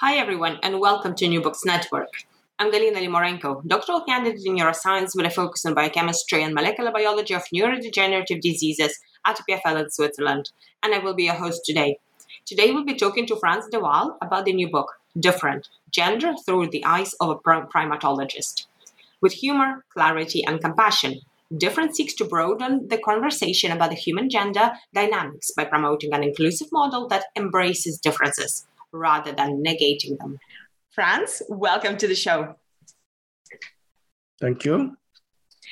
Hi, everyone, and welcome to New Books Network. I'm Galina Limorenko, doctoral candidate in neuroscience with a focus on biochemistry and molecular biology of neurodegenerative diseases at EPFL in Switzerland, and I will be your host today. Today, we'll be talking to Frans de Waal about the new book, Different Gender Through the Eyes of a Primatologist. With humor, clarity, and compassion, Different seeks to broaden the conversation about the human gender dynamics by promoting an inclusive model that embraces differences rather than negating them. Frans, welcome to the show. Thank you.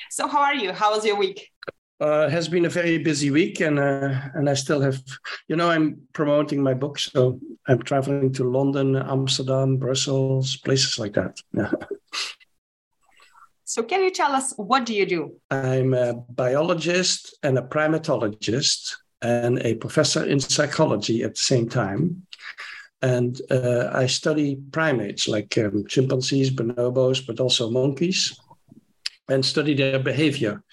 So, how are you? How was your week? Uh, has been a very busy week, and uh, and I still have, you know, I'm promoting my book, so I'm traveling to London, Amsterdam, Brussels, places like that. so, can you tell us what do you do? I'm a biologist and a primatologist, and a professor in psychology at the same time and uh, I study primates like um, chimpanzees, bonobos, but also monkeys, and study their behavior.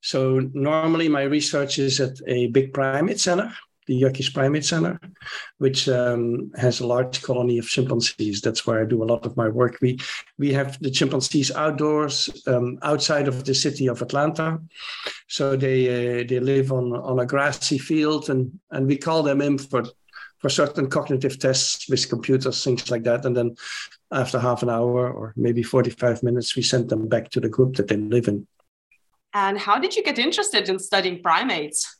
So normally my research is at a big primate center, the Yerkes Primate Center, which um, has a large colony of chimpanzees. That's where I do a lot of my work. We we have the chimpanzees outdoors, um, outside of the city of Atlanta, so they uh, they live on on a grassy field, and and we call them in for for certain cognitive tests with computers, things like that. And then after half an hour or maybe 45 minutes, we send them back to the group that they live in. And how did you get interested in studying primates?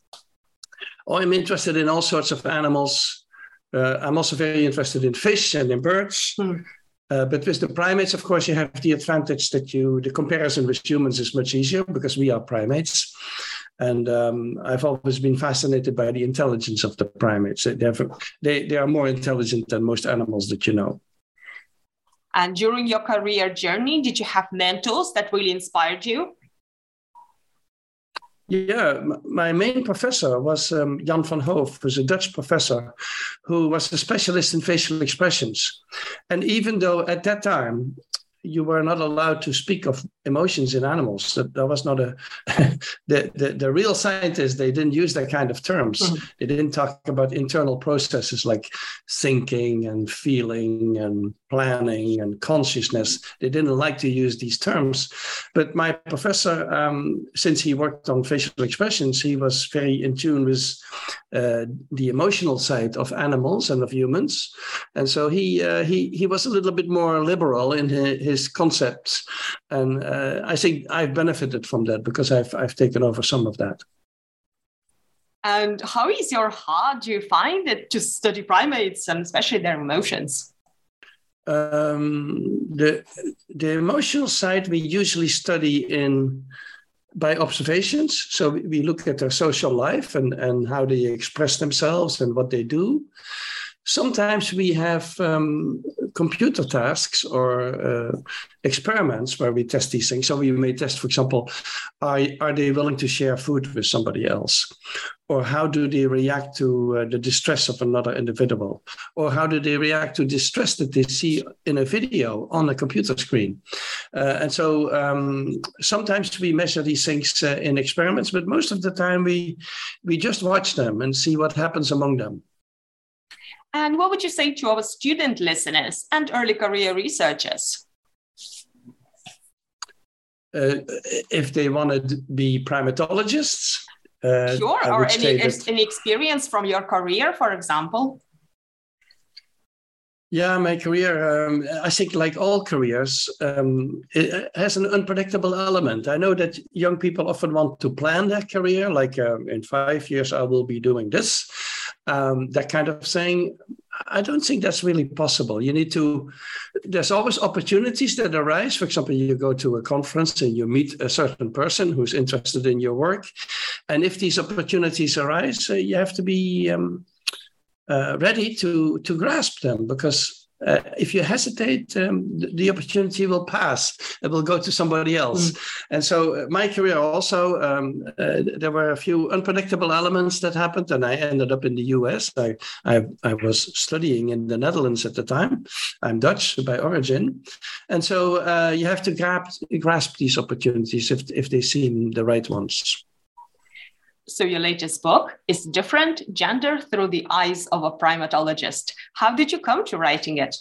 Oh, I'm interested in all sorts of animals. Uh, I'm also very interested in fish and in birds. Hmm. Uh, but with the primates, of course, you have the advantage that you the comparison with humans is much easier because we are primates. And um, I've always been fascinated by the intelligence of the primates. They, have, they, they are more intelligent than most animals that you know. And during your career journey, did you have mentors that really inspired you? Yeah, my main professor was um, Jan van Hooff, who's a Dutch professor who was a specialist in facial expressions. And even though at that time you were not allowed to speak of emotions in animals. That, that was not a the, the, the real scientists. They didn't use that kind of terms. Mm-hmm. They didn't talk about internal processes like thinking and feeling and planning and consciousness. They didn't like to use these terms. But my professor, um, since he worked on facial expressions, he was very in tune with uh, the emotional side of animals and of humans, and so he uh, he he was a little bit more liberal in his, his concepts, and uh, I think I've benefited from that because I've I've taken over some of that. And how is your heart? do you find it to study primates and especially their emotions? Um, the the emotional side we usually study in by observations. So we look at their social life and, and how they express themselves and what they do. Sometimes we have um, computer tasks or uh, experiments where we test these things. So we may test, for example, are, are they willing to share food with somebody else? Or how do they react to uh, the distress of another individual? Or how do they react to distress that they see in a video on a computer screen? Uh, and so um, sometimes we measure these things uh, in experiments but most of the time we we just watch them and see what happens among them. And what would you say to our student listeners and early career researchers? Uh, if they want to be primatologists uh, sure, or any, that, any experience from your career, for example? Yeah, my career, um, I think, like all careers, um, it has an unpredictable element. I know that young people often want to plan their career, like um, in five years, I will be doing this, um, that kind of thing. I don't think that's really possible. You need to, there's always opportunities that arise. For example, you go to a conference and you meet a certain person who's interested in your work. And if these opportunities arise, uh, you have to be um, uh, ready to, to grasp them because uh, if you hesitate, um, the, the, opportunity will pass. It will go to somebody else. Mm. And so, uh, my career also, um, uh, there were a few unpredictable elements that happened, and I ended up in the US. I, I, I, was studying in the Netherlands at the time. I'm Dutch by origin. And so, uh, you have to grasp, grasp these opportunities if, if they seem the right ones. So, your latest book is Different Gender Through the Eyes of a Primatologist. How did you come to writing it?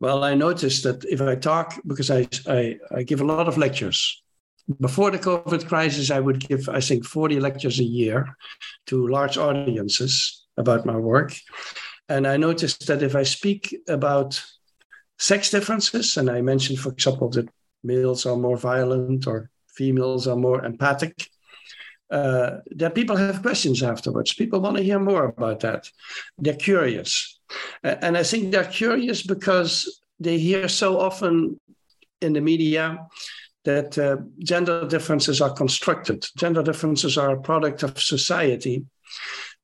Well, I noticed that if I talk, because I, I, I give a lot of lectures. Before the COVID crisis, I would give, I think, 40 lectures a year to large audiences about my work. And I noticed that if I speak about sex differences, and I mentioned, for example, that males are more violent or females are more empathic. Uh, that people have questions afterwards. People want to hear more about that. They're curious. And I think they're curious because they hear so often in the media that uh, gender differences are constructed. Gender differences are a product of society.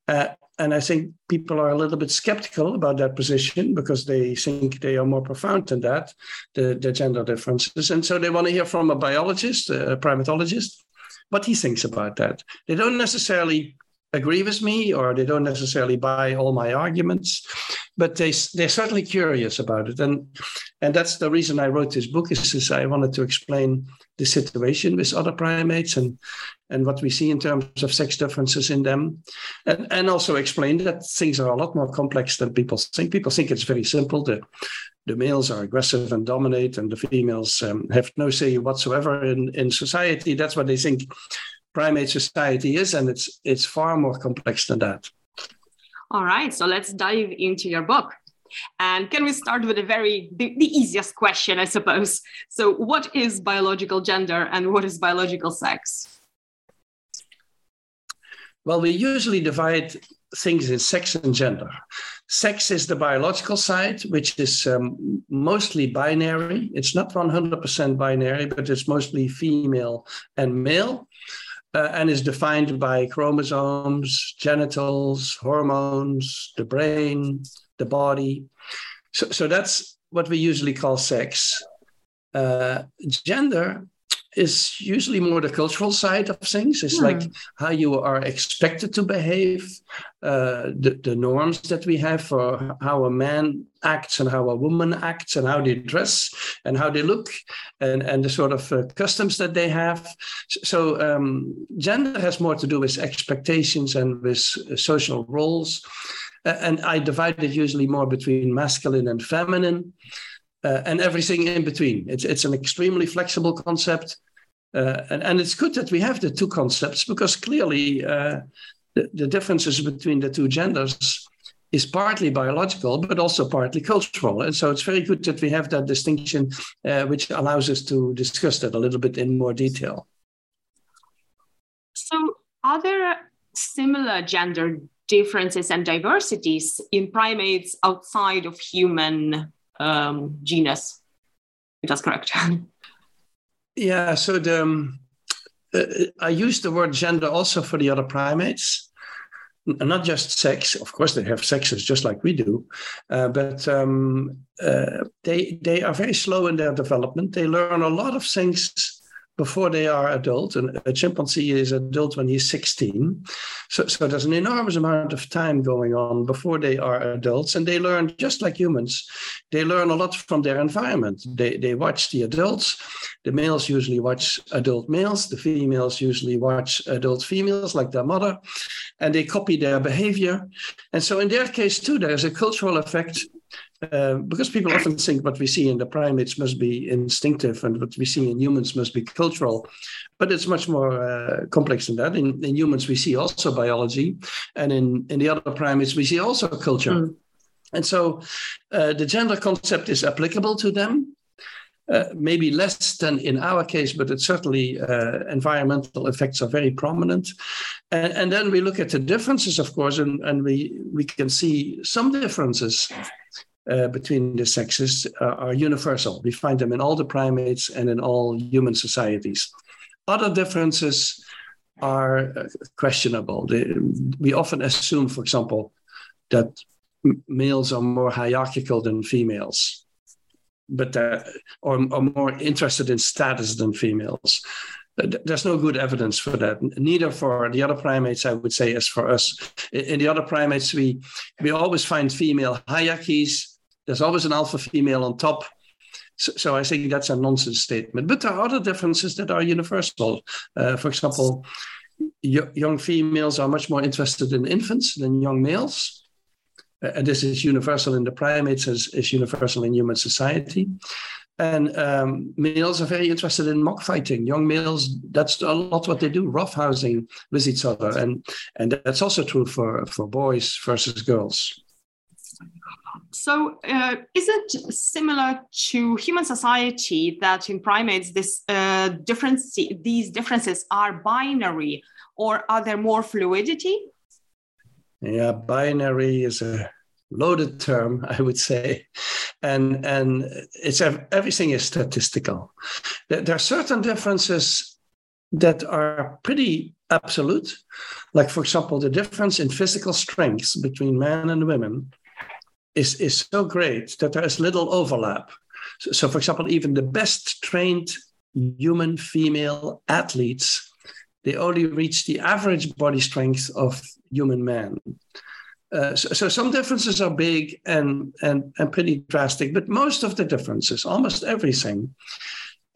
Uh, and I think people are a little bit skeptical about that position because they think they are more profound than that, the, the gender differences. And so they want to hear from a biologist, a primatologist, what he thinks about that. They don't necessarily agree with me or they don't necessarily buy all my arguments but they, they're certainly curious about it and and that's the reason i wrote this book is, is i wanted to explain the situation with other primates and and what we see in terms of sex differences in them. And, and also explain that things are a lot more complex than people think. People think it's very simple. The, the males are aggressive and dominate, and the females um, have no say whatsoever in, in society. That's what they think primate society is, and it's it's far more complex than that. All right, so let's dive into your book. And can we start with a very the, the, easiest question, I suppose? So, what is biological gender and what is biological sex? Well, we usually divide things in sex and gender. Sex is the biological side, which is um, mostly binary. It's not 100% binary, but it's mostly female and male. Uh, and is defined by chromosomes, genitals, hormones, the brain, the body. So, so that's what we usually call sex. Uh, gender is usually more the cultural side of things. It's like how you are expected to behave, uh, the, the norms that we have for how a man acts and how a woman acts and how they dress and how they look and, and the sort of uh, customs that they have. So um, gender has more to do with expectations and with uh, social roles. Uh, and I divide it usually more between masculine and feminine uh, and everything in between. It's, it's an extremely flexible concept. Uh, and, and it's good that we have the two concepts because clearly uh, the, the differences between the two genders is partly biological, but also partly cultural. And so it's very good that we have that distinction, uh, which allows us to discuss that a little bit in more detail. So, are there similar gender differences and diversities in primates outside of human um, genus. That's correct. yeah. So the um, uh, I use the word gender also for the other primates, not just sex. Of course, they have sexes just like we do, uh, but um, uh, they they are very slow in their development. They learn a lot of things before they are adult. And a chimpanzee is adult when he's 16. So, so there's an enormous amount of time going on before they are adults. And they learn, just like humans, they learn a lot from their environment. They, they watch the adults. The males usually watch adult males. The females usually watch adult females, like their mother. And they copy their behavior. And so in their case, too, there's a cultural effect uh, because people often think what we see in the primates must be instinctive and what we see in humans must be cultural. But it's much more uh, complex than that. In, in, humans, we see also biology, and in, in the other primates, we see also culture. Mm. And so uh, the gender concept is applicable to them. Uh, maybe less than in our case, but it certainly uh, environmental effects are very prominent. And, and, then we look at the differences, of course, and, and we, we can see some differences uh, between the sexes uh, are universal. We find them in all the primates and in all human societies. Other differences are uh, questionable. They, we often assume, for example, that males are more hierarchical than females, but uh, or, or more interested in status than females there's no good evidence for that. Neither for the other primates, I would say, as for us. In the other primates, we we always find female hierarchies. There's always an alpha female on top. So, so I think that's a nonsense statement. But there are other differences that are universal. Uh, for example, young females are much more interested in infants than young males. Uh, and this is universal in the primates as is universal in human society. And um, males are very interested in mock fighting. Young males, that's a lot what they do, roughhousing with each other. And, and that's also true for, for boys versus girls. So, uh, is it similar to human society that in primates this uh, difference, these differences are binary, or are there more fluidity? Yeah, binary is a loaded term, I would say, and and it's everything is statistical. There are certain differences that are pretty absolute, like for example, the difference in physical strengths between men and women is is so great that there is little overlap. So, so for example, even the best trained human female athletes they only reach the average body strength of human men. Uh, so, so, some differences are big and, and, and pretty drastic, but most of the differences, almost everything,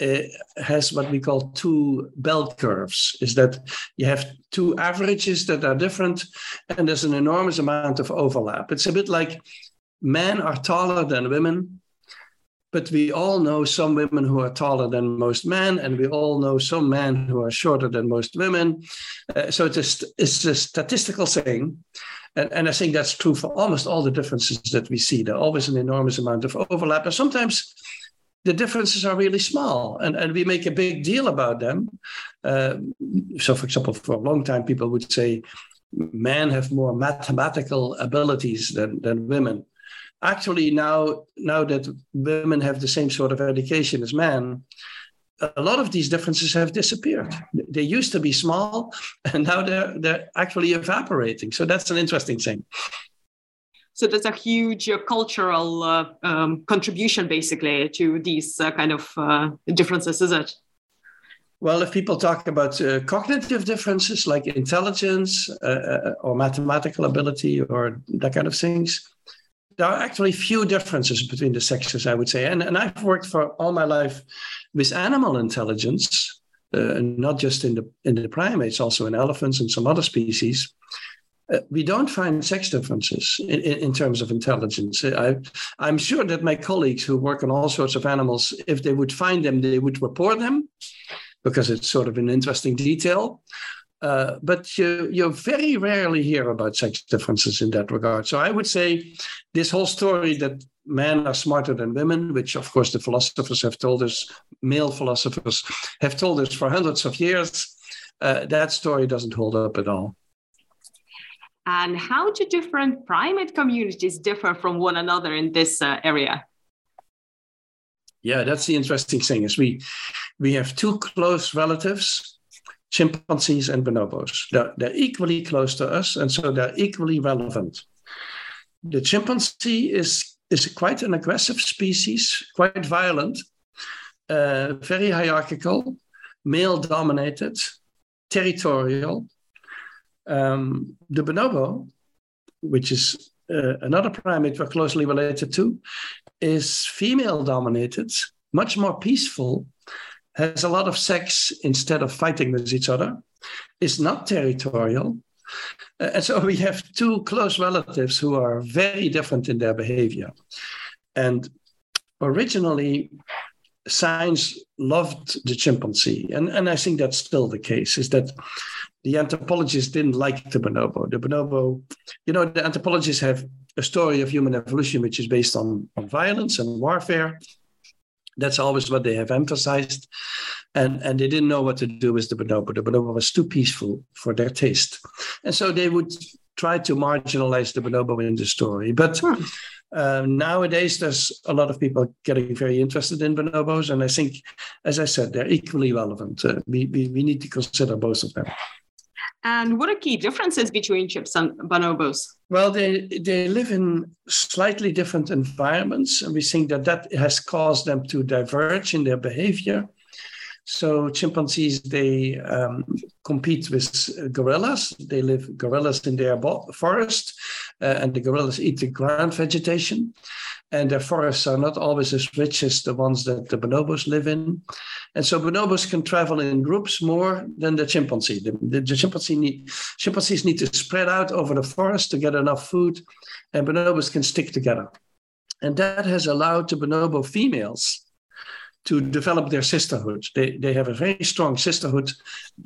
uh, has what we call two bell curves. Is that you have two averages that are different, and there's an enormous amount of overlap. It's a bit like men are taller than women, but we all know some women who are taller than most men, and we all know some men who are shorter than most women. Uh, so it's a, it's a statistical thing. And, and I think that's true for almost all the differences that we see. There always an enormous amount of overlap. And sometimes the differences are really small and, and we make a big deal about them. Uh, so, for example, for a long time, people would say men have more mathematical abilities than, than women. Actually, now, now that women have the same sort of education as men, a lot of these differences have disappeared. They used to be small, and now they're they're actually evaporating. So that's an interesting thing. So there's a huge uh, cultural uh, um, contribution, basically, to these uh, kind of uh, differences, is it? Well, if people talk about uh, cognitive differences like intelligence uh, or mathematical ability or that kind of things, there are actually few differences between the sexes, I would say. And, and I've worked for all my life with animal intelligence, uh, not just in the in the primates, also in elephants and some other species. Uh, we don't find sex differences in, in, in terms of intelligence. I, I'm sure that my colleagues who work on all sorts of animals, if they would find them, they would report them because it's sort of an interesting detail. Uh, but you, you very rarely hear about sex differences in that regard. So I would say this whole story that men are smarter than women, which of course the philosophers have told us, male philosophers have told us for hundreds of years, uh, that story doesn't hold up at all. And how do different primate communities differ from one another in this uh, area? Yeah, that's the interesting thing is we we have two close relatives chimpanzees and bonobos. They're, they're equally close to us, and so they're equally relevant. The chimpanzee is, is quite an aggressive species, quite violent, uh, very hierarchical, male dominated, territorial. Um, the bonobo, which is uh, another primate we're closely related to, is female dominated, much more peaceful, has a lot of sex instead of fighting with each other, is not territorial. Uh, and so we have two close relatives who are very different in their behavior. And originally, science loved the chimpanzee, and, and I think that's still the case, is that the anthropologists didn't like the bonobo. The bonobo, you know, the anthropologists have a story of human evolution which is based on, on violence and warfare. That's always what they have emphasized. And, and they didn't know what to do with the bonobo. The bonobo was too peaceful for their taste. And so they would try to marginalize the bonobo in the story. But uh, nowadays, there's a lot of people getting very interested in bonobos. And I think, as I said, they're equally relevant. Uh, we, we, we need to consider both of them. And what are key differences between chimps and bonobos? Well, they, they live in slightly different environments, and we think that that has caused them to diverge in their behavior. So chimpanzees they um, compete with gorillas. They live gorillas in their forest, uh, and the gorillas eat the ground vegetation and their forests are not always as rich as the ones that the bonobos live in. And so bonobos can travel in groups more than the chimpanzee. The, the, the chimpanzee need, chimpanzees need to spread out over the forest to get enough food, and bonobos can stick together. And that has allowed the bonobo females to develop their sisterhood. They, they have a very strong sisterhood.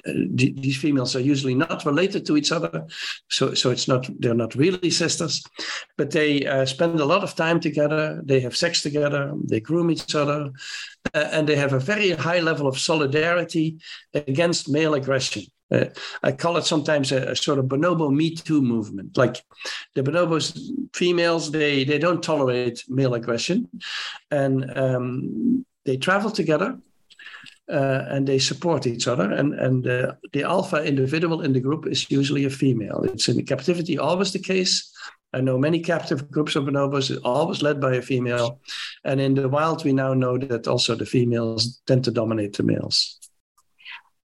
Uh, these females are usually not related to each other, so so it's not they're not really sisters, but they uh, spend a lot of time together. They have sex together. They groom each other, uh, and they have a very high level of solidarity against male aggression. Uh, I call it sometimes a, a, sort of bonobo Me Too movement. Like the bonobos, females, they they don't tolerate male aggression, and um, they travel together uh, and they support each other. And, and uh, the alpha individual in the group is usually a female. It's in captivity always the case. I know many captive groups of bonobos are always led by a female. And in the wild, we now know that also the females tend to dominate the males.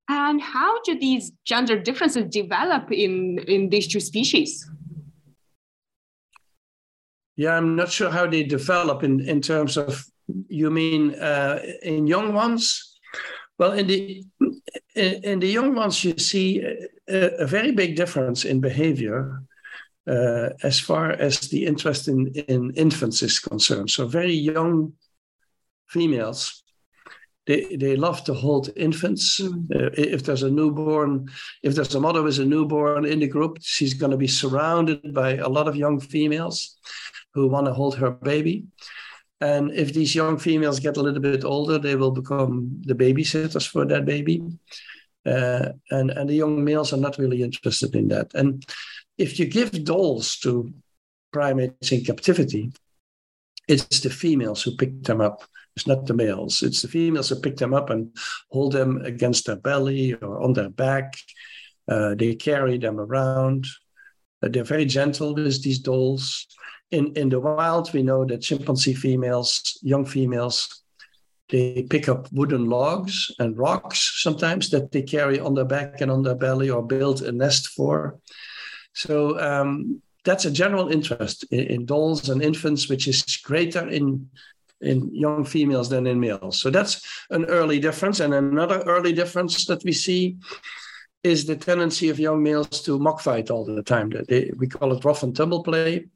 And how do these gender differences develop in, in these two species? Yeah, I'm not sure how they develop in, in terms of you mean uh, in young ones? Well, in the in the young ones, you see a, a very big difference in behavior uh, as far as the interest in, in infants is concerned. So very young females, they, they love to hold infants. Mm. Uh, if there's a newborn, if there's a mother with a newborn in the group, she's going to be surrounded by a lot of young females who want to hold her baby. And if these young females get a little bit older, they will become the babysitters for that baby. Uh, and, and the young males are not really interested in that. And if you give dolls to primates in captivity, it's the females who pick them up. It's not the males. It's the females who pick them up and hold them against their belly or on their back. Uh, they carry them around. They're very gentle with these dolls in, in the wild, we know that chimpanzee females, young females, they pick up wooden logs and rocks sometimes that they carry on their back and on their belly or build a nest for. So um, that's a general interest in, in, dolls and infants, which is greater in in young females than in males. So that's an early difference. And another early difference that we see is the tendency of young males to mock fight all the time. They, we call it rough and tumble play.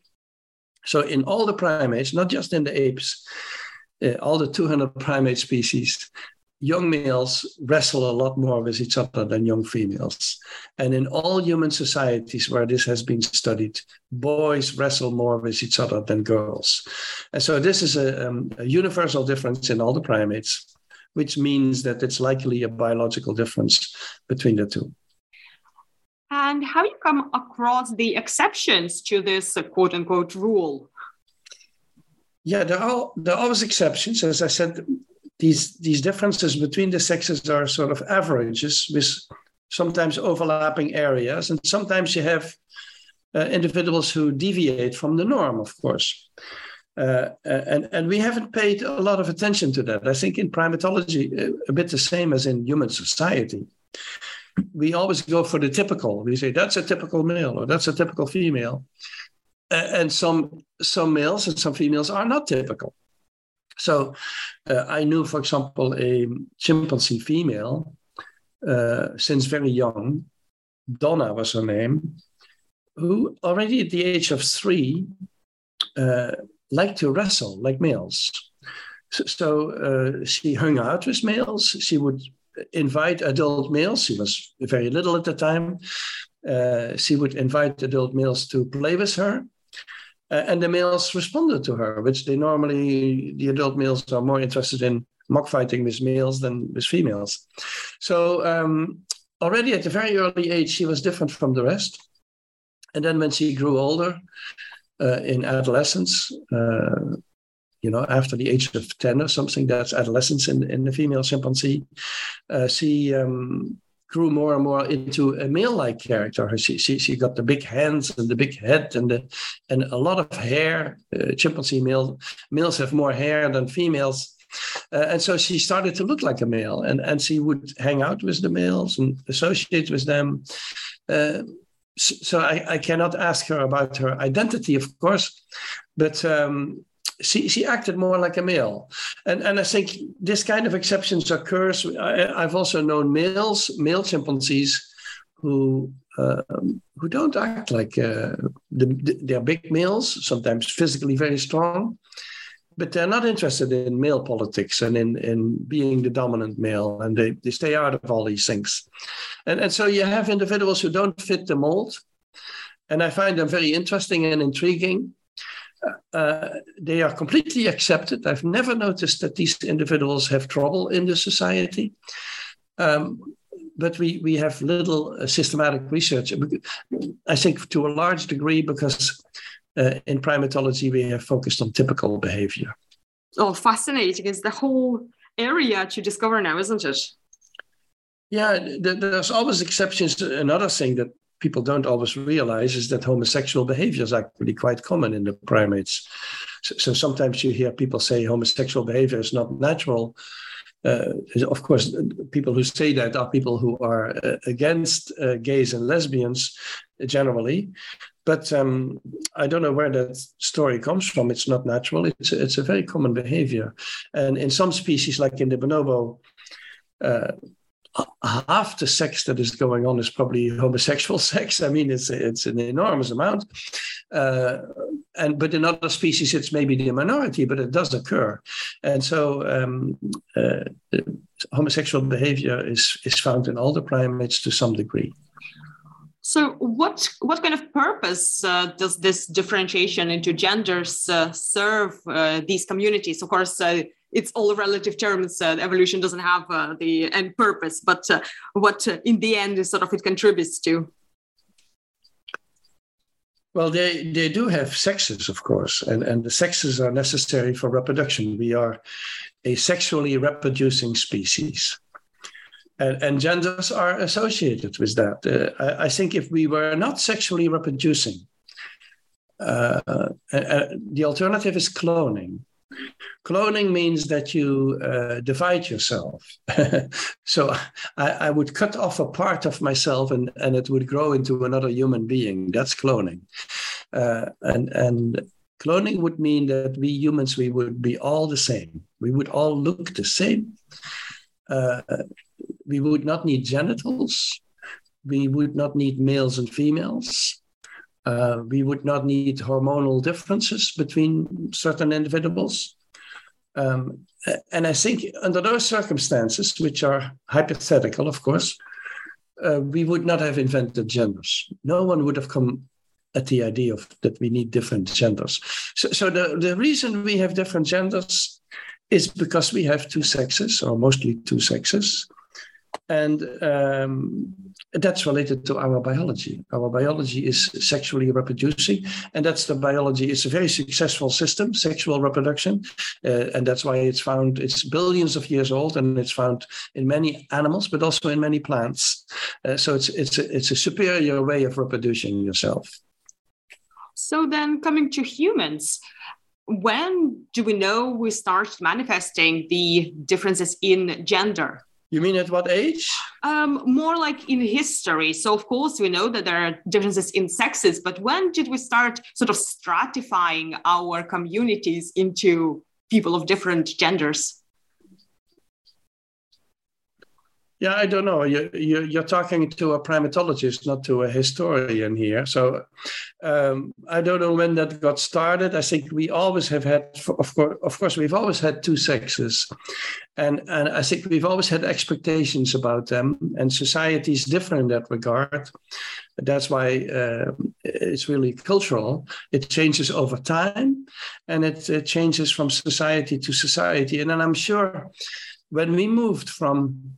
So in all the primates, not just in the apes, uh, all the 200 primate species, young males wrestle a lot more with each other than young females. And in all human societies where this has been studied, boys wrestle more with each other than girls. And so this is a, um, a universal difference in all the primates, which means that it's likely a biological difference between the two and how you come across the exceptions to this uh, quote unquote rule? Yeah, there are there are always exceptions. As I said, these these differences between the sexes are sort of averages with sometimes overlapping areas, and sometimes you have uh, individuals who deviate from the norm, of course. Uh, and, and we haven't paid a lot of attention to that. I think in primatology, a bit the same as in human society. We always go for the typical. We say that's a typical male or that's a typical female. and some some males and some females are not typical. So uh, I knew, for example, a chimpanzee female uh, since very young. Donna was her name, who already at the age of three uh, like to wrestle like males. So, uh, she hung out with males. She would invite adult males. She was very little at the time. Uh, she would invite adult males to play with her. Uh, and the males responded to her, which they normally, the adult males are more interested in mock fighting with males than with females. So um, already at a very early age, she was different from the rest. And then when she grew older, uh, in adolescence, uh, you know, after the age of 10 or something, that's adolescence in, in the female chimpanzee, uh, she um, grew more and more into a male-like character. She, she, she got the big hands and the big head and the, and a lot of hair. Uh, chimpanzee male, males have more hair than females. Uh, and so she started to look like a male and, and she would hang out with the males and associate with them. Uh, so I, I, cannot ask her about her identity, of course, but um, she, she acted more like a male. And, and I think this kind of exceptions occurs. I, have also known males, male chimpanzees, who uh, who don't act like uh, the, they're big males, sometimes physically very strong, but they're not interested in male politics and in, in being the dominant male, and they, they stay out of all these things. And, and so you have individuals who don't fit the mold, and I find them very interesting and intriguing. Uh, they are completely accepted. I've never noticed that these individuals have trouble in the society. Um, but we, we have little uh, systematic research. I think to a large degree because uh, in primatology, we have focused on typical behavior. Oh, fascinating. It's the whole area to discover now, isn't it? Yeah, there's always exceptions. Another thing that people don't always realize is that homosexual behavior is actually quite common in the primates. So, so sometimes you hear people say homosexual behavior is not natural. Uh, of course, people who say that are people who are uh, against uh, gays and lesbians generally. But um, I don't know where that story comes from. It's not natural. It's a, it's a very common behavior, and in some species, like in the bonobo, uh, half the sex that is going on is probably homosexual sex. I mean, it's it's an enormous amount, uh, and but in other species it's maybe the minority, but it does occur, and so um, uh, homosexual behavior is is found in all the primates to some degree. So, what what kind of purpose uh, does this differentiation into genders uh, serve uh, these communities? Of course, uh, it's all relative terms. Uh, evolution doesn't have uh, the end purpose, but what in the end is sort of it contributes to. Well, they, they do have sexes, of course, and, and the sexes are necessary for reproduction. We are a sexually reproducing species and, and genders are associated with that. Uh, I, I, think if we were not sexually reproducing, uh, uh, the alternative is cloning. Cloning means that you uh, divide yourself. so I, I, would cut off a part of myself and, and it would grow into another human being. That's cloning. Uh, and, and cloning would mean that we humans, we would be all the same. We would all look the same. Uh, we would not need genitals. We would not need males and females. Uh, we would not need hormonal differences between certain individuals. Um, and I think under those circumstances, which are hypothetical, of course, uh, we would not have invented genders. No one would have come at the idea of that we need different genders. So, so the, the reason we have different genders is because we have two sexes, or mostly two sexes and um, that's related to our biology. Our biology is sexually reproducing, and that's the biology. It's a very successful system, sexual reproduction, uh, and that's why it's found. It's billions of years old, and it's found in many animals, but also in many plants. Uh, so it's it's a, it's a superior way of reproducing yourself. So then, coming to humans, when do we know we start manifesting the differences in gender? You mean at what age? Um, more like in history. So, of course, we know that there are differences in sexes, but when did we start sort of stratifying our communities into people of different genders? Yeah, I don't know. You, you, you're talking to a primatologist, not to a historian here. So um, I don't know when that got started. I think we always have had, of course, of course, we've always had two sexes, and and I think we've always had expectations about them. And society is different in that regard. That's why uh, it's really cultural. It changes over time, and it, it changes from society to society. And then I'm sure when we moved from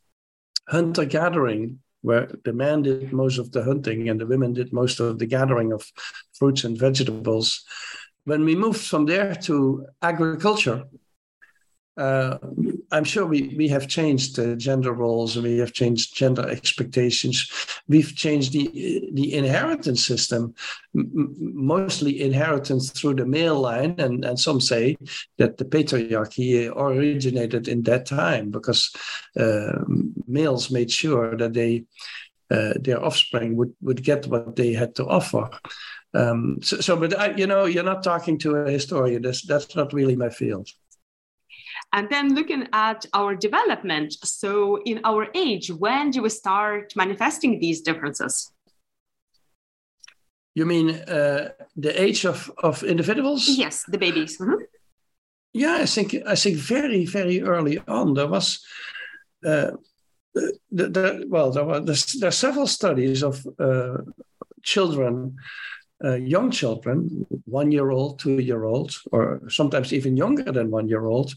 hunter gathering, where the men did most of the hunting and the women did most of the gathering of fruits and vegetables. When we moved from there to agriculture, uh, I'm sure we, we have changed the gender roles and we have changed gender expectations. We've changed the, the inheritance system, m- mostly inheritance through the male line. And, and some say that the patriarchy originated in that time because uh, males made sure that they uh, their offspring would, would get what they had to offer. Um, so, so, but I, you know, you're not talking to a historian. That's that's not really my field. And then looking at our development, so in our age, when do we start manifesting these differences? You mean uh, the age of, of individuals? Yes, the babies. Mm-hmm. Yeah, I think I think very very early on there was. Uh, the, the, well, there were there, there are several studies of uh, children uh, young children, one year old, two year old, or sometimes even younger than one year old,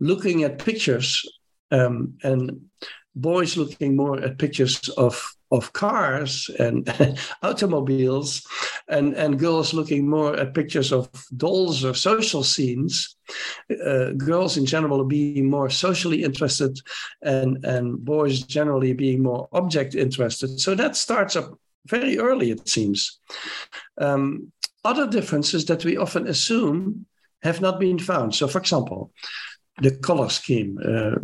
looking at pictures um, and boys looking more at pictures of of cars and automobiles and, and girls looking more at pictures of dolls or social scenes uh, girls in general being more socially interested and, and boys generally being more object interested. So that starts up very early, it seems. Um, other differences that we often assume have not been found. So, for example, the color scheme uh,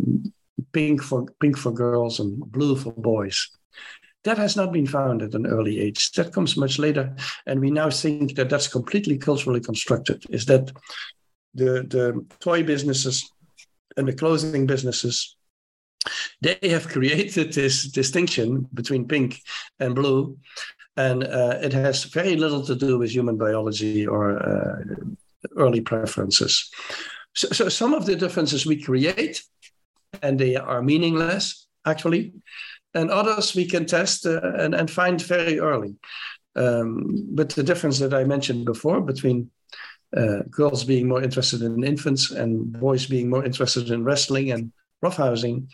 pink for pink for girls and blue for boys. That has not been found at an early age. That comes much later, and we now think that that's completely culturally constructed. Is that the the toy businesses and the clothing businesses they have created this distinction between pink and blue, and uh, it has very little to do with human biology or uh, early preferences. So, so, some of the differences we create, and they are meaningless actually, and others we can test uh, and, and find very early. Um, but the difference that I mentioned before between uh, girls being more interested in infants and boys being more interested in wrestling and roughhousing.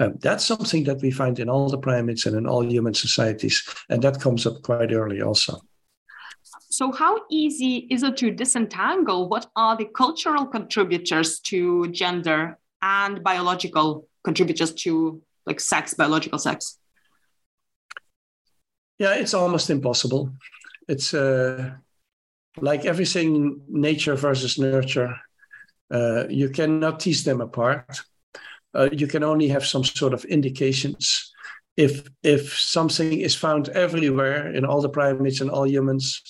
Um, that's something that we find in all the primates and in all human societies, and that comes up quite early also. So, how easy is it to disentangle what are the cultural contributors to gender and biological contributors to like sex, biological sex? Yeah, it's almost impossible. It's uh, like everything nature versus nurture. Uh, you cannot tease them apart uh, you can only have some sort of indications. If if something is found everywhere in all the primates and all humans,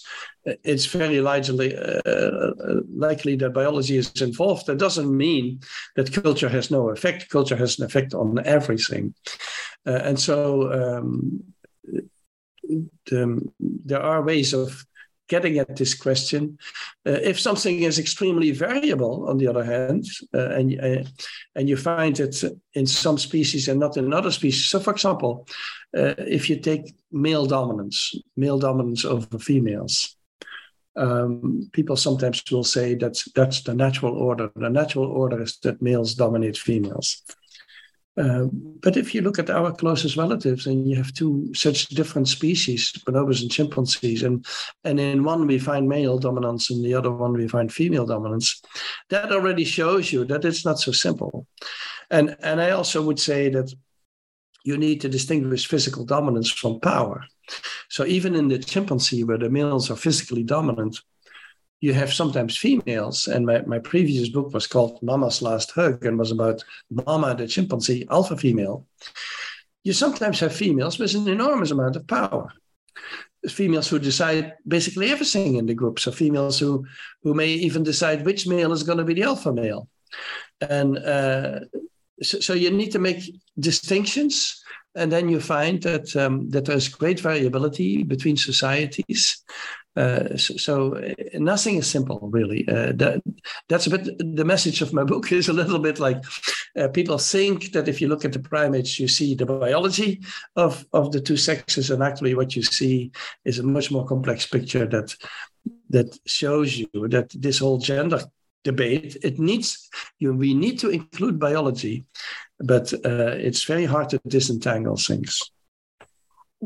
it's very likely uh, likely that biology is involved. That doesn't mean that culture has no effect. Culture has an effect on everything, uh, and so um, the, there are ways of getting at this question. Uh, if something is extremely variable, on the other hand, uh, and uh, and you find it in some species and not in other species. So, for example, uh, if you take male dominance, male dominance over females. Um, people sometimes will say that that's the natural order. The natural order is that males dominate females. Uh, but if you look at our closest relatives and you have two such different species, bonobos and chimpanzees, and, and in one we find male dominance, and the other one we find female dominance, that already shows you that it's not so simple. And, and I also would say that you need to distinguish physical dominance from power. So even in the chimpanzee, where the males are physically dominant, you have sometimes females, and my, my previous book was called Mama's Last Hug and was about Mama, the chimpanzee, alpha female. You sometimes have females with an enormous amount of power. Females who decide basically everything in the group. So females who who may even decide which male is going to be the alpha male, and uh, so, so you need to make distinctions and then you find that um, that there's great variability between societies. Uh, so, uh, nothing is simple, really. Uh, that, that's a bit the message of my book is a little bit like uh, people think that if you look at the primates, you see the biology of of the two sexes, and actually what you see is a much more complex picture that that shows you that this whole gender debate it needs you we need to include biology but uh, it's very hard to disentangle things.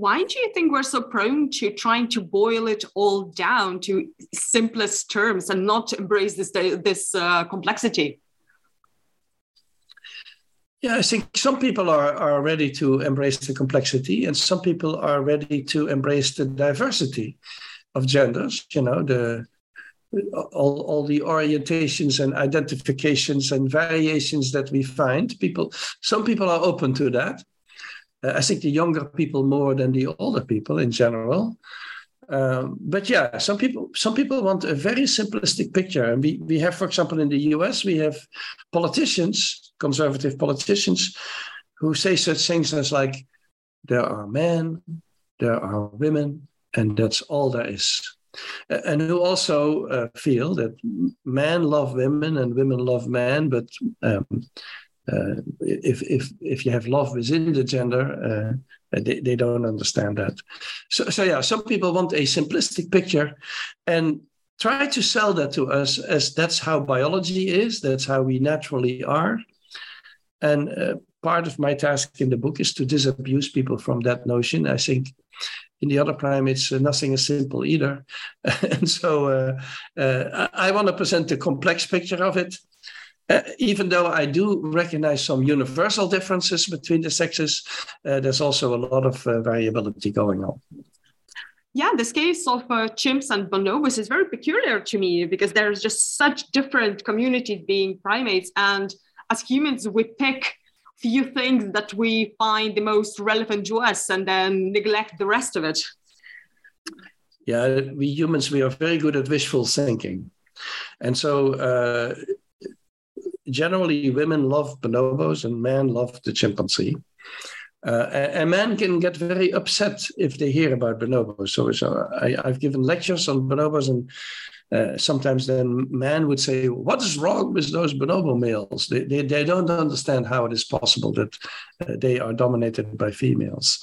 Why do you think we're so prone to trying to boil it all down to simplest terms and not embrace this this uh, complexity? Yeah, I think some people are, are ready to embrace the complexity, and some people are ready to embrace the diversity of genders. You know, the all, all the orientations and identifications and variations that we find people some people are open to that uh, i think the younger people more than the older people in general. Um, but yeah some people some people want a very simplistic picture. And we, we have for example in the us we have politicians conservative politicians who say such things as like there are men there are women and that's all there is. And who also uh, feel that men love women and women love men, but um, uh, if if if you have love within the gender, uh, they, they don't understand that. So so yeah, some people want a simplistic picture, and try to sell that to us as that's how biology is, that's how we naturally are, and uh, part of my task in the book is to disabuse people from that notion. I think in the other primates, uh, nothing is simple either. and so uh, uh, I, I want to present a complex picture of it. Uh, even though I do recognize some universal differences between the sexes, uh, there's also a lot of uh, variability going on. Yeah, this case of chimps and bonobos is very peculiar to me because there's just such different communities being primates. And as humans, we pick few things that we find the most relevant to us and then neglect the rest of it. Yeah, we humans, we are very good at wishful thinking. And so uh, generally women love bonobos and men love the chimpanzee. Uh, and men can get very upset if they hear about bonobos. So, so I, have given lectures on bonobos, and uh, sometimes then man would say, What is wrong with those bonobo males? They, they, they don't understand how it is possible that uh, they are dominated by females.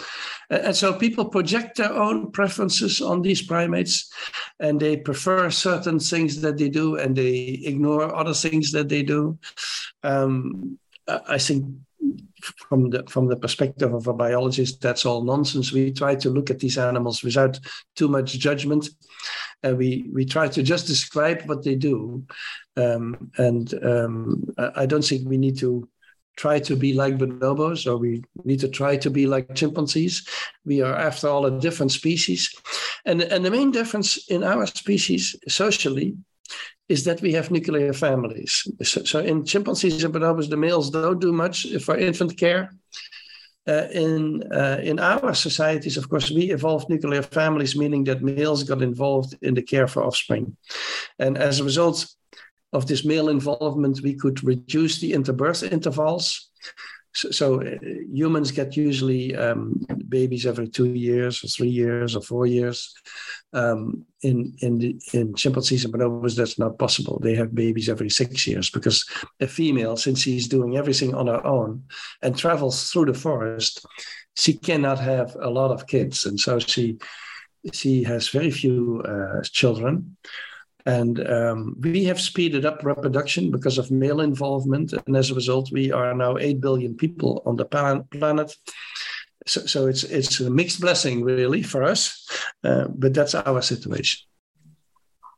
and so people project their own preferences on these primates and they prefer certain things that they do and they ignore other things that they do. Um, I think from the from the perspective of a biologist, that's all nonsense. We try to look at these animals without too much judgment, and we we try to just describe what they do. Um, and um, I don't think we need to try to be like bonobos or we need to try to be like chimpanzees. We are, after all, a different species, and and the main difference in our species socially is that we have nuclear families. So, so in chimpanzees and bonobos, the males don't do much for infant care. Uh, in uh, in our societies, of course, we evolved nuclear families, meaning that males got involved in the care for offspring, and as a result of this male involvement, we could reduce the interbirth intervals so, so uh, humans get usually um, babies every two years or three years or four years. Um, in in the, in chimpanzees and bonobos, that's not possible. They have babies every six years because a female, since she's doing everything on her own and travels through the forest, she cannot have a lot of kids, and so she she has very few uh, children. And um, we have speeded up reproduction because of male involvement. And as a result, we are now 8 billion people on the planet. So, so it's, it's a mixed blessing, really, for us. Uh, but that's our situation.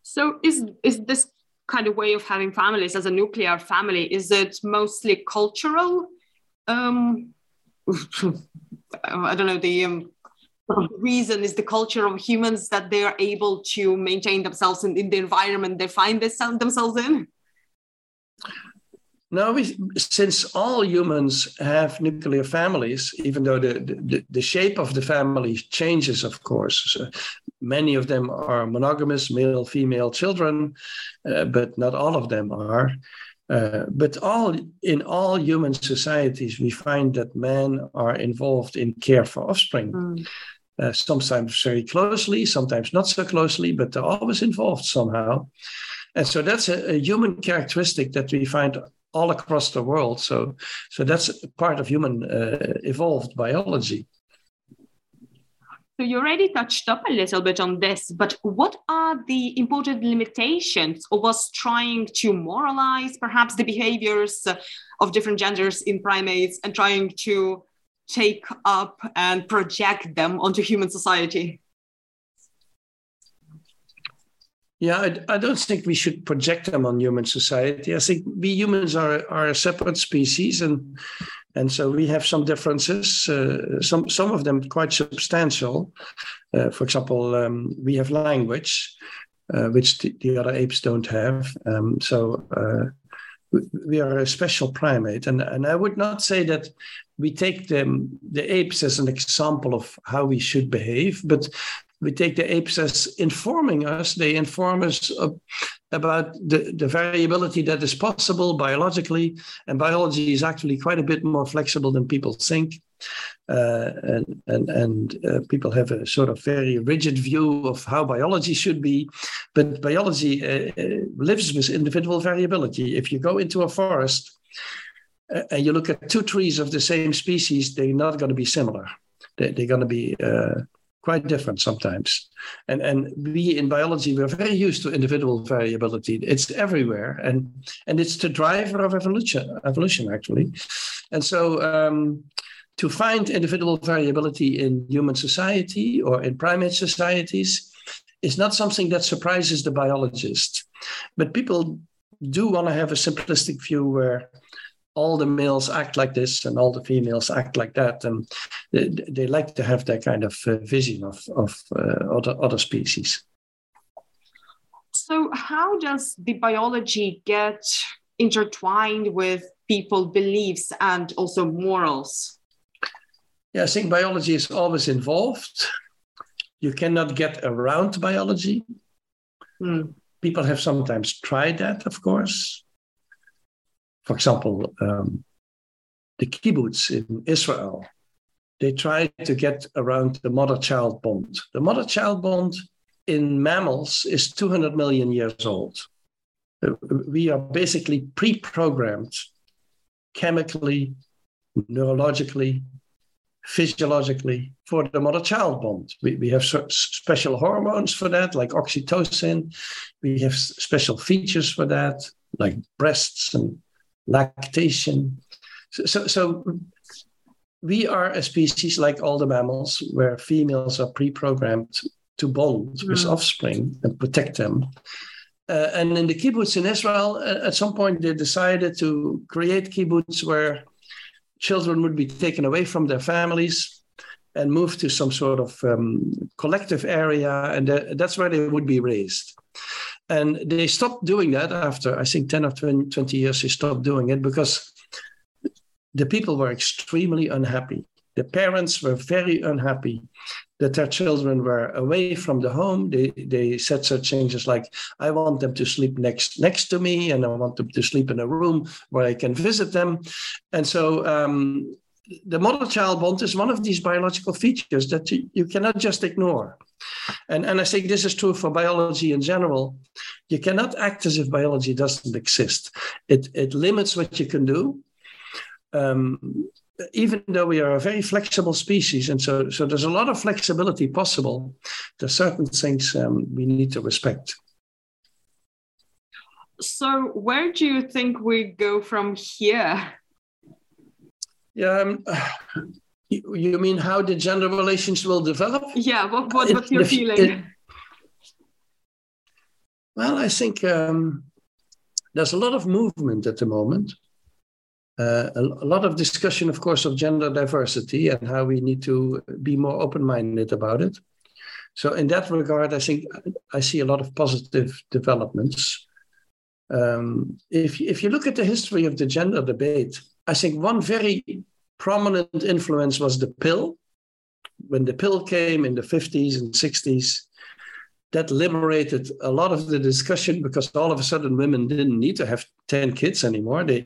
So, is, is this kind of way of having families as a nuclear family, is it mostly cultural? Um, I don't know, the um, reason is the culture of humans that they are able to maintain themselves in, in the environment they find themselves in? No, we, since all humans have nuclear families, even though the, the, the shape of the family changes, of course. So many of them are monogamous, male, female children, uh, but not all of them are. Uh, but all in all human societies, we find that men are involved in care for offspring. Mm. Uh, sometimes very closely, sometimes not so closely, but they're always involved somehow. And so that's a, a human characteristic that we find all across the world. So, so that's part of human uh, evolved biology. So you already touched up a little bit on this, but what are the important limitations of us trying to moralize perhaps the behaviors of different genders in primates and trying to take up and project them onto human society? Yeah, I, I, don't think we should project them on human society. I think we humans are, are a separate species, and and so we have some differences. Uh, some some of them quite substantial. Uh, for example, um, we have language, uh, which the, the, other apes don't have. Um, so uh, we are a special primate, and and I would not say that we take them the apes as an example of how we should behave, but we take the apes as informing us. They inform us about the, the variability that is possible biologically. And biology is actually quite a bit more flexible than people think. Uh, and and, and uh, people have a sort of very rigid view of how biology should be. But biology uh, uh lives with individual variability. If you go into a forest, uh, and you look at two trees of the same species, they're not going to be similar. They're, they're going to be uh, quite different sometimes. And and we in biology we're very used to individual variability. It's everywhere, and and it's the driver of evolution. Evolution actually, and so. Um, to find individual variability in human society or in primate societies is not something that surprises the biologist. But people do want to have a simplistic view where all the males act like this and all the females act like that and they, they like to have that kind of uh, vision of, of uh, other, other species. So how does the biology get intertwined with people beliefs and also morals? Yeah i think biology is always involved. You cannot get around biology. Mm. people have sometimes tried that of course for example, um, the kibbutz in Israel, they try to get around the mother child bond. The mother child bond in mammals is 200 million years old. Uh, we are basically pre programmed chemically, neurologically, physiologically for the mother child bond. We, we have special hormones for that, like oxytocin. We have special features for that, like breasts and lactation. So, so, so, we are a species like all the mammals where females are pre-programmed to bond mm. with offspring and protect them. Uh, and in the kibbutz in Israel, uh, at some point they decided to create kibbutz where children would be taken away from their families and moved to some sort of um, collective area, and uh, that's where they would be raised. And they stopped doing that after, I think, 10 or 20 years, they stopped doing it because the people were extremely unhappy. The parents were very unhappy that their children were away from the home. They, they said such things as like, I want them to sleep next, next to me, and I want them to sleep in a room where I can visit them. And so um, the mother child bond is one of these biological features that you, you cannot just ignore. And, and I think this is true for biology in general. You cannot act as if biology doesn't exist. It, it limits what you can do. Um, even though we are a very flexible species, and so, so there's a lot of flexibility possible, there's certain things um, we need to respect. So, where do you think we go from here? Yeah, um, you mean how the gender relations will develop? Yeah, what, what what's your feeling? It, well, I think um, there's a lot of movement at the moment. uh, a, a, lot of discussion, of course, of gender diversity and how we need to be more open minded about it. So, in that regard, I think I see a lot of positive developments. Um, if, if you look at the history of the gender debate, I think one very prominent influence was the pill. When the pill came in the 50s and 60s, that liberated a lot of the discussion because all of a sudden women didn't need to have 10 kids anymore. They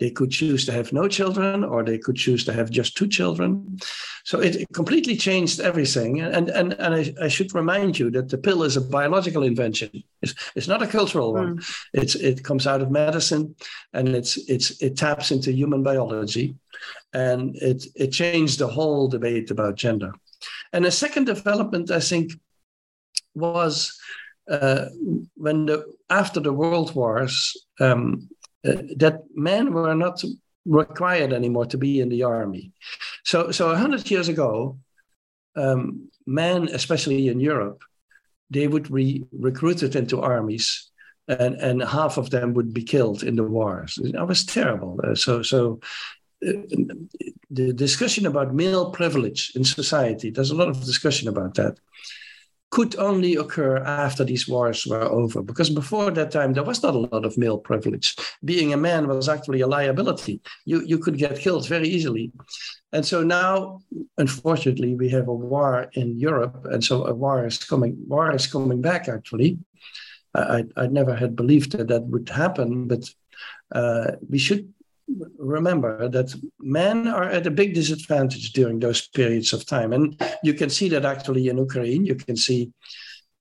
they could choose to have no children or they could choose to have just two children. So it, completely changed everything. And and, and I, I, should remind you that the pill is a biological invention. It's, it's not a cultural one. Mm. it's it comes out of medicine and it's it's it taps into human biology and it it changed the whole debate about gender. And a second development i think was uh, when the after the world wars um, uh, that men were not required anymore to be in the army. So so hundred years ago, um, men, especially in Europe, they would be recruited into armies. And, and half of them would be killed in the wars. That was terrible. Uh, so, so uh, the discussion about male privilege in society, there's a lot of discussion about that could only occur after these wars were over, because before that time there was not a lot of male privilege. Being a man was actually a liability. You you could get killed very easily, and so now, unfortunately, we have a war in Europe, and so a war is coming. War is coming back. Actually, I I never had believed that that would happen, but uh, we should remember that men are at a big disadvantage during those periods of time. And you can see that actually in Ukraine. You can see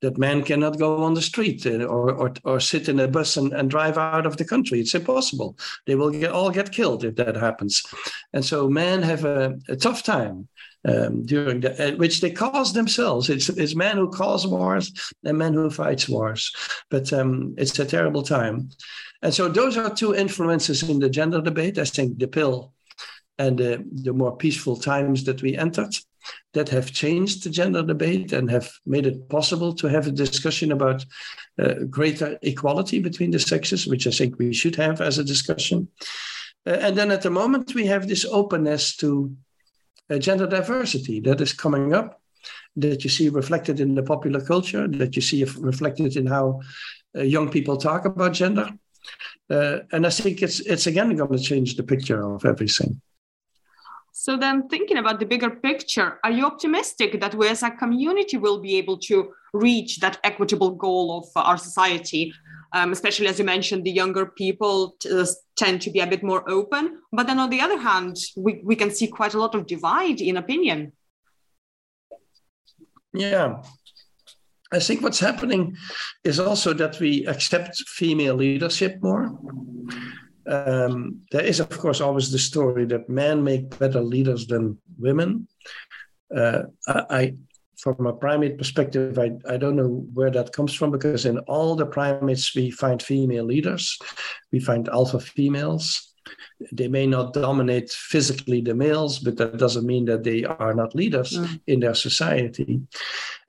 that men cannot go on the street uh, or, or, or sit in a bus and, and drive out of the country. It's impossible. They will get, all get killed if that happens. And so men have a, a tough time um, during the, uh, which they cause themselves. It's, it's men who cause wars and men who fight wars. But um, it's a terrible time. And so those are two influences in the gender debate. I think the pill and the, the more peaceful times that we entered that have changed the gender debate and have made it possible to have a discussion about uh, greater equality between the sexes, which I think we should have as a discussion. Uh, and then at the moment, we have this openness to uh, gender diversity that is coming up, that you see reflected in the popular culture, that you see reflected in how uh, young people talk about gender. Uh, and I think it's it's again going to change the picture of everything. So then, thinking about the bigger picture, are you optimistic that we as a community will be able to reach that equitable goal of our society? Um, especially as you mentioned, the younger people uh, tend to be a bit more open. But then on the other hand, we, we can see quite a lot of divide in opinion. Yeah, I think what's happening is also that we accept female leadership more. Um, there is, of course, always the story that men make better leaders than women. Uh, I, from a primate perspective, I, I don't know where that comes from because in all the primates we find female leaders, we find alpha females they may not dominate physically the males, but that doesn't mean that they are not leaders mm. in their society.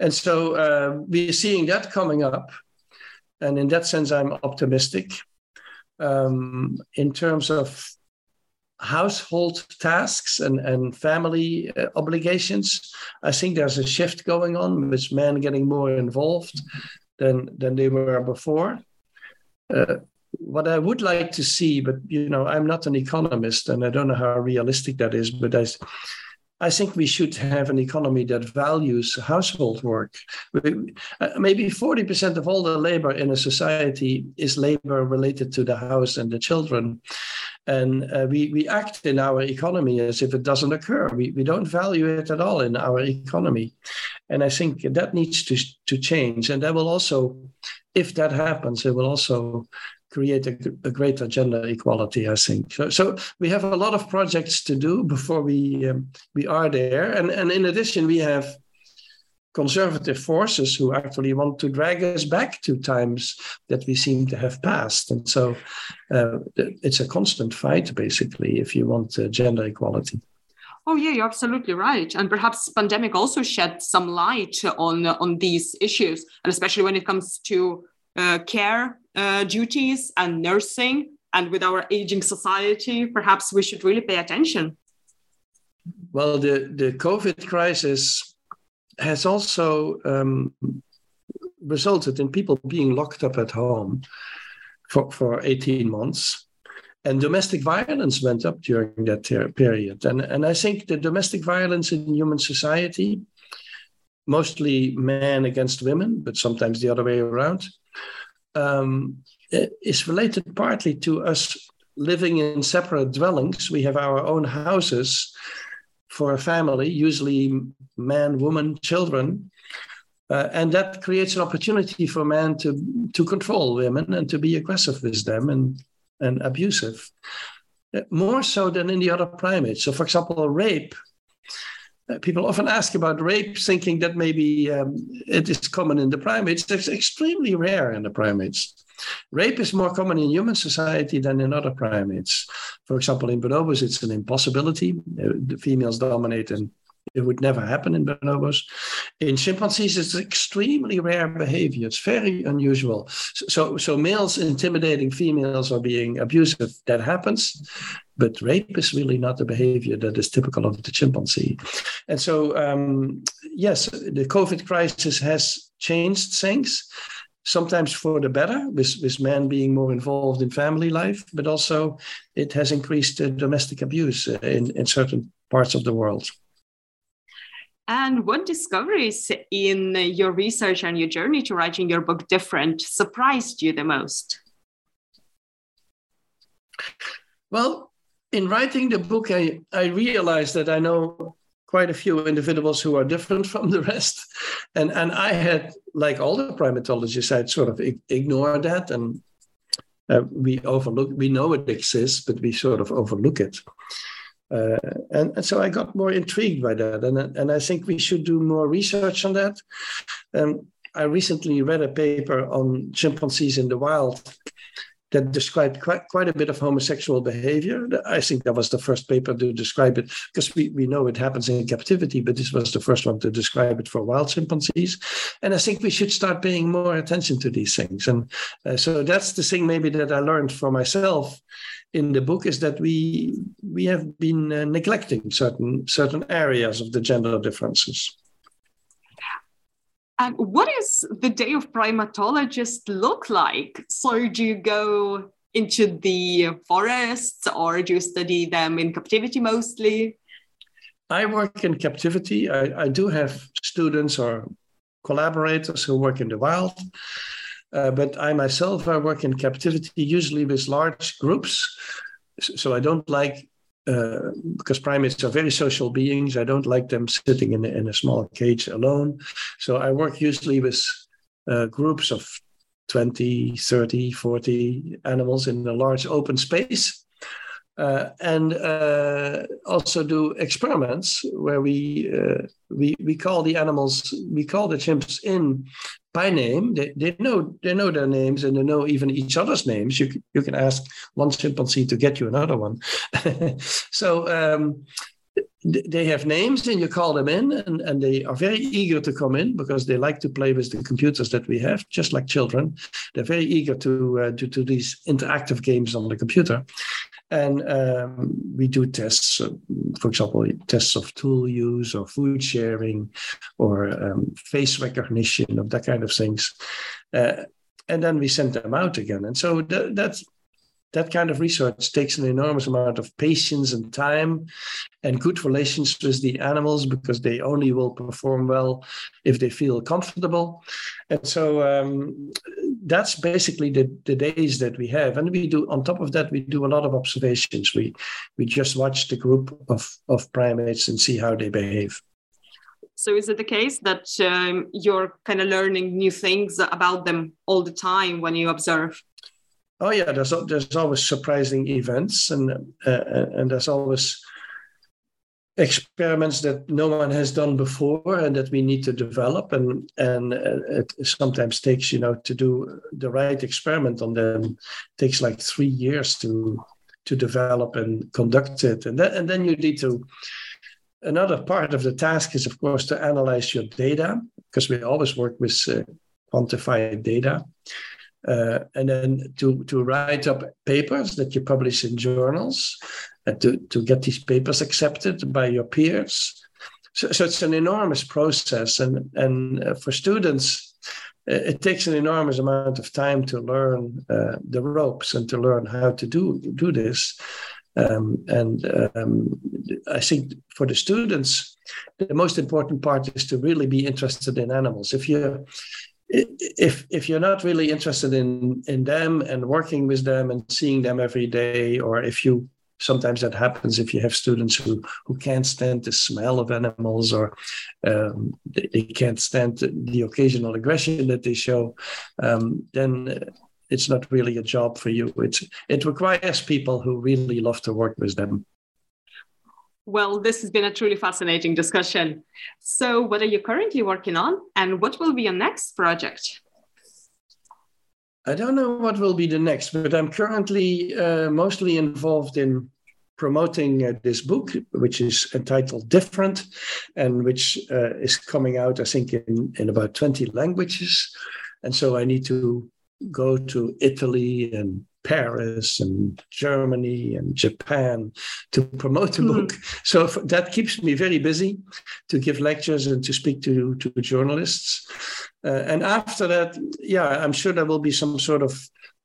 And so uh, we're seeing that coming up. And in that sense, I'm optimistic. Um, in terms of household tasks and, and family uh, obligations, I think there's a shift going on with men getting more involved than, than they were before. Uh, what I would like to see, but you know, I'm not an economist and I don't know how realistic that is, but I, I think we should have an economy that values household work. Uh, maybe 40% of all the labor in a society is labor related to the house and the children. And uh, we, we act in our economy as if it doesn't occur. We, we don't value it at all in our economy. And I think that needs to, to change. And that will also, if that happens, it will also create a, a, greater gender equality. I think so. So we have a lot of projects to do before we um, we are there, and and in addition we have conservative forces who actually want to drag us back to times that we seem to have passed, and so uh, it's a constant fight basically if you want uh, gender equality. Oh yeah, you're absolutely right. And perhaps pandemic also shed some light on on these issues, and especially when it comes to uh, care uh, duties and nursing and with our aging society, perhaps we should really pay attention. Well, the, the COVID crisis has also um, resulted in people being locked up at home for, for 18 months. And domestic violence went up during that ter- period. And, and I think the domestic violence in human society, mostly men against women, but sometimes the other way around, um, is related partly to us living in separate dwellings. We have our own houses for a family, usually man, woman, children. Uh, and that creates an opportunity for men to, to control women and to be aggressive with them and, and abusive, uh, more so than in the other primates. So, for example, rape. Uh, people often ask about rape, thinking that maybe um, it is common in the primates. It's extremely rare in the primates. Rape is more common in human society than in other primates. For example, in bonobos, it's an impossibility. Uh, the females dominate and it would never happen in bonobos. In chimpanzees, it's extremely rare behavior. It's very unusual. So, so males intimidating females or being abusive, that happens. But rape is really not the behavior that is typical of the chimpanzee. And so, um, yes, the COVID crisis has changed things sometimes for the better, with, with men being more involved in family life, but also it has increased uh, domestic abuse in, in certain parts of the world. And what discoveries in your research and your journey to writing your book different surprised you the most? Well, in writing the book, I, I realized that I know quite a few individuals who are different from the rest. And, and I had, like all the primatologists, I'd sort of ignore that. And uh, we overlook, we know it exists, but we sort of overlook it. Uh, and, and so I got more intrigued by that. And, and I think we should do more research on that. Um, I recently read a paper on chimpanzees in the wild that described quite, quite a bit of homosexual behavior. I think that was the first paper to describe it because we, we know it happens in captivity, but this was the first one to describe it for wild chimpanzees. And I think we should start paying more attention to these things. And uh, so that's the thing maybe that I learned for myself in the book is that we we have been uh, neglecting certain certain areas of the gender differences. And what does the day of primatologist look like? So, do you go into the forests or do you study them in captivity mostly? I work in captivity. I, I do have students or collaborators who work in the wild. Uh, but I myself, I work in captivity, usually with large groups. So I don't like uh, because primates are very social beings. I don't like them sitting in a, in a small cage alone. So I work usually with uh, groups of 20, 30, 40 animals in a large open space. Uh, and uh, also do experiments where we, uh, we we call the animals we call the chimps in by name. They, they know they know their names and they know even each other's names. You you can ask one chimpanzee to get you another one. so um, they have names and you call them in and, and they are very eager to come in because they like to play with the computers that we have just like children they're very eager to uh, to, to these interactive games on the computer and um, we do tests, uh, for example, tests of tool use or food sharing or um, face recognition of that kind of things. Uh, and then we send them out again. And so th- that's that kind of research takes an enormous amount of patience and time and good relations with the animals because they only will perform well if they feel comfortable. And so um, that's basically the, the days that we have. And we do, on top of that, we do a lot of observations. We, we just watch the group of, of primates and see how they behave. So is it the case that um, you're kind of learning new things about them all the time when you observe? Oh yeah, there's there's always surprising events, and uh, and there's always experiments that no one has done before and that we need to develop. And and uh, it sometimes takes you know to do the right experiment on them it takes like three years to to develop and conduct it. And then and then you need to another part of the task is of course to analyze your data because we always work with uh, quantified data uh, and then to, to write up papers that you publish in journals, and to, to get these papers accepted by your peers. So, so it's an enormous process. And, and uh, for students, it takes an enormous amount of time to learn uh, the ropes and to learn how to do, do this. Um, and um, I think for the students, the most important part is to really be interested in animals. If you if if you're not really interested in in them and working with them and seeing them every day, or if you sometimes that happens if you have students who who can't stand the smell of animals or um, they, they, can't stand the occasional aggression that they show, um, then it's not really a job for you. It's it requires people who really love to work with them. Well, this has been a truly fascinating discussion. So, what are you currently working on, and what will be your next project? I don't know what will be the next, but I'm currently uh, mostly involved in promoting uh, this book, which is entitled Different, and which uh, is coming out, I think, in, in about 20 languages. And so I need to go to Italy and Paris and Germany and Japan to promote the mm-hmm. book. So that keeps me very busy to give lectures and to speak to, to journalists. Uh, and after that, yeah, I'm sure there will be some sort of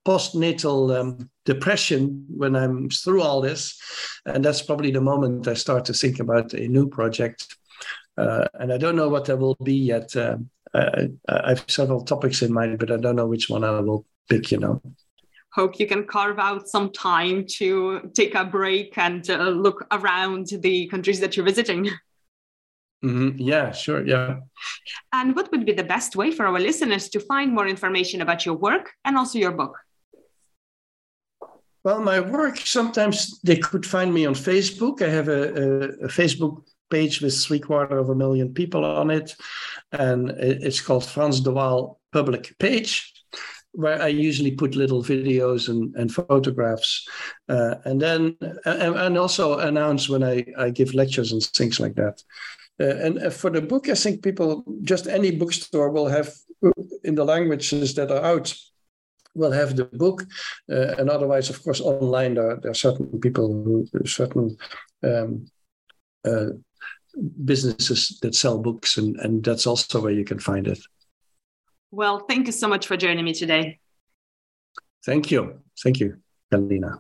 postnatal um, depression when I'm through all this. And that's probably the moment I start to think about a new project. Uh, and I don't know what that will be yet. Uh, I, I have several topics in mind, but I don't know which one I will pick, you know hope you can carve out some time to take a break and uh, look around the countries that you're visiting. Mm-hmm. Yeah, sure. Yeah. And what would be the best way for our listeners to find more information about your work and also your book? Well, my work, sometimes they could find me on Facebook. I have a, a, a Facebook page with three quarter of a million people on it. And it's called Frans de Waal Public Page where I usually put little videos and, and photographs, uh, and then and, and, also announce when I, I give lectures and things like that. Uh, and uh, for the book, I think people just any bookstore will have in the languages that are out will have the book, uh, and otherwise, of course, online there, there are certain people who certain. Um, uh, businesses that sell books and, and that's also where you can find it well, thank you so much for joining me today. Thank you. Thank you, Galina.